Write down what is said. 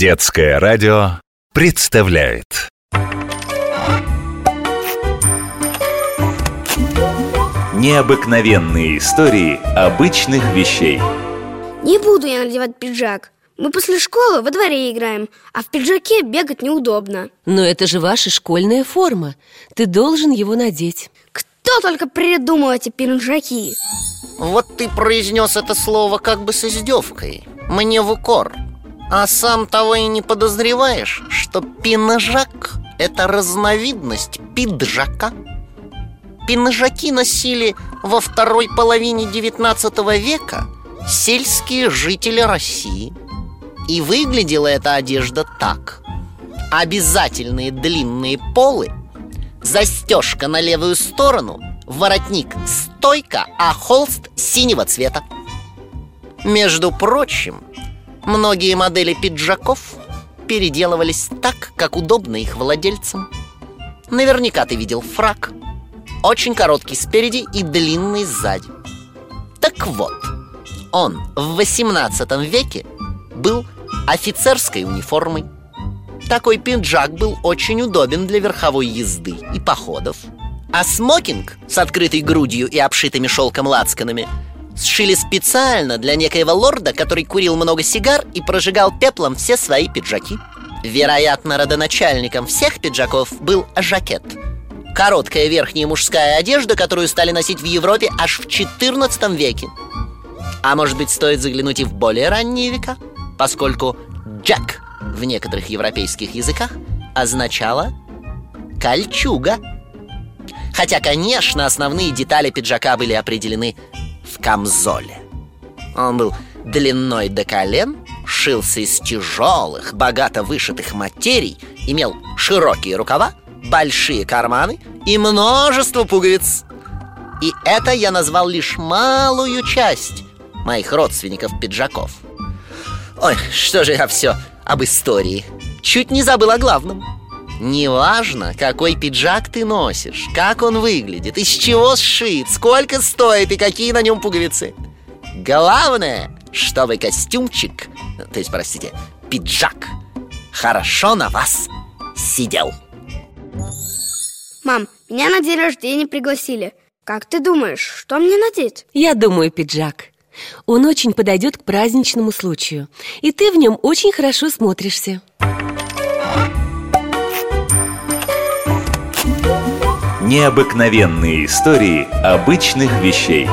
Детское радио представляет. Необыкновенные истории обычных вещей. Не буду я надевать пиджак. Мы после школы во дворе играем А в пиджаке бегать неудобно. Но это же ваша школьная форма. Ты должен его надеть. Кто только придумал эти пиджаки? Вот ты произнес это слово как бы с издевкой. Мне в укор А сам того и не подозреваешь, что пинжак – это разновидность пиджака. Пинжаки носили во второй половине XIX века сельские жители России. И выглядела эта одежда так. Обязательные длинные полы Застежка на левую сторону Воротник стойка, а холст синего цвета. Между прочим, многие модели пиджаков переделывались так, как удобно их владельцам. Наверняка ты видел фрак. Очень короткий спереди и длинный сзади. Так вот, он в 18 веке был офицерской униформой. Такой пиджак был очень удобен для верховой езды и походов. А смокинг с открытой грудью и обшитыми шелком лацканами сшили специально для некоего лорда, который курил много сигар и прожигал пеплом все свои пиджаки. Вероятно, родоначальником всех пиджаков был жакет. Короткая верхняя мужская одежда, которую стали носить в Европе аж в 14 веке. А может быть, стоит заглянуть и в более ранние века, поскольку «джек» в некоторых европейских языках означало «кольчуга». Хотя, конечно, основные детали пиджака были определены в камзоле. Он был длиной до колен, шился из тяжелых, богато вышитых материй, имел широкие рукава, большие карманы и множество пуговиц. И это я назвал лишь малую часть моих родственников пиджаков. Ой, что же я все об истории Чуть не забыл о главном Неважно, какой пиджак ты носишь, как он выглядит, из чего сшит, сколько стоит и какие на нем пуговицы. Главное, чтобы костюмчик, то есть, простите, пиджак, хорошо на вас сидел. Мам, меня на день рождения пригласили Как ты думаешь, что мне надеть? Я думаю, пиджак Он очень подойдет к праздничному случаю И ты в нем очень хорошо смотришься Необыкновенные истории обычных вещей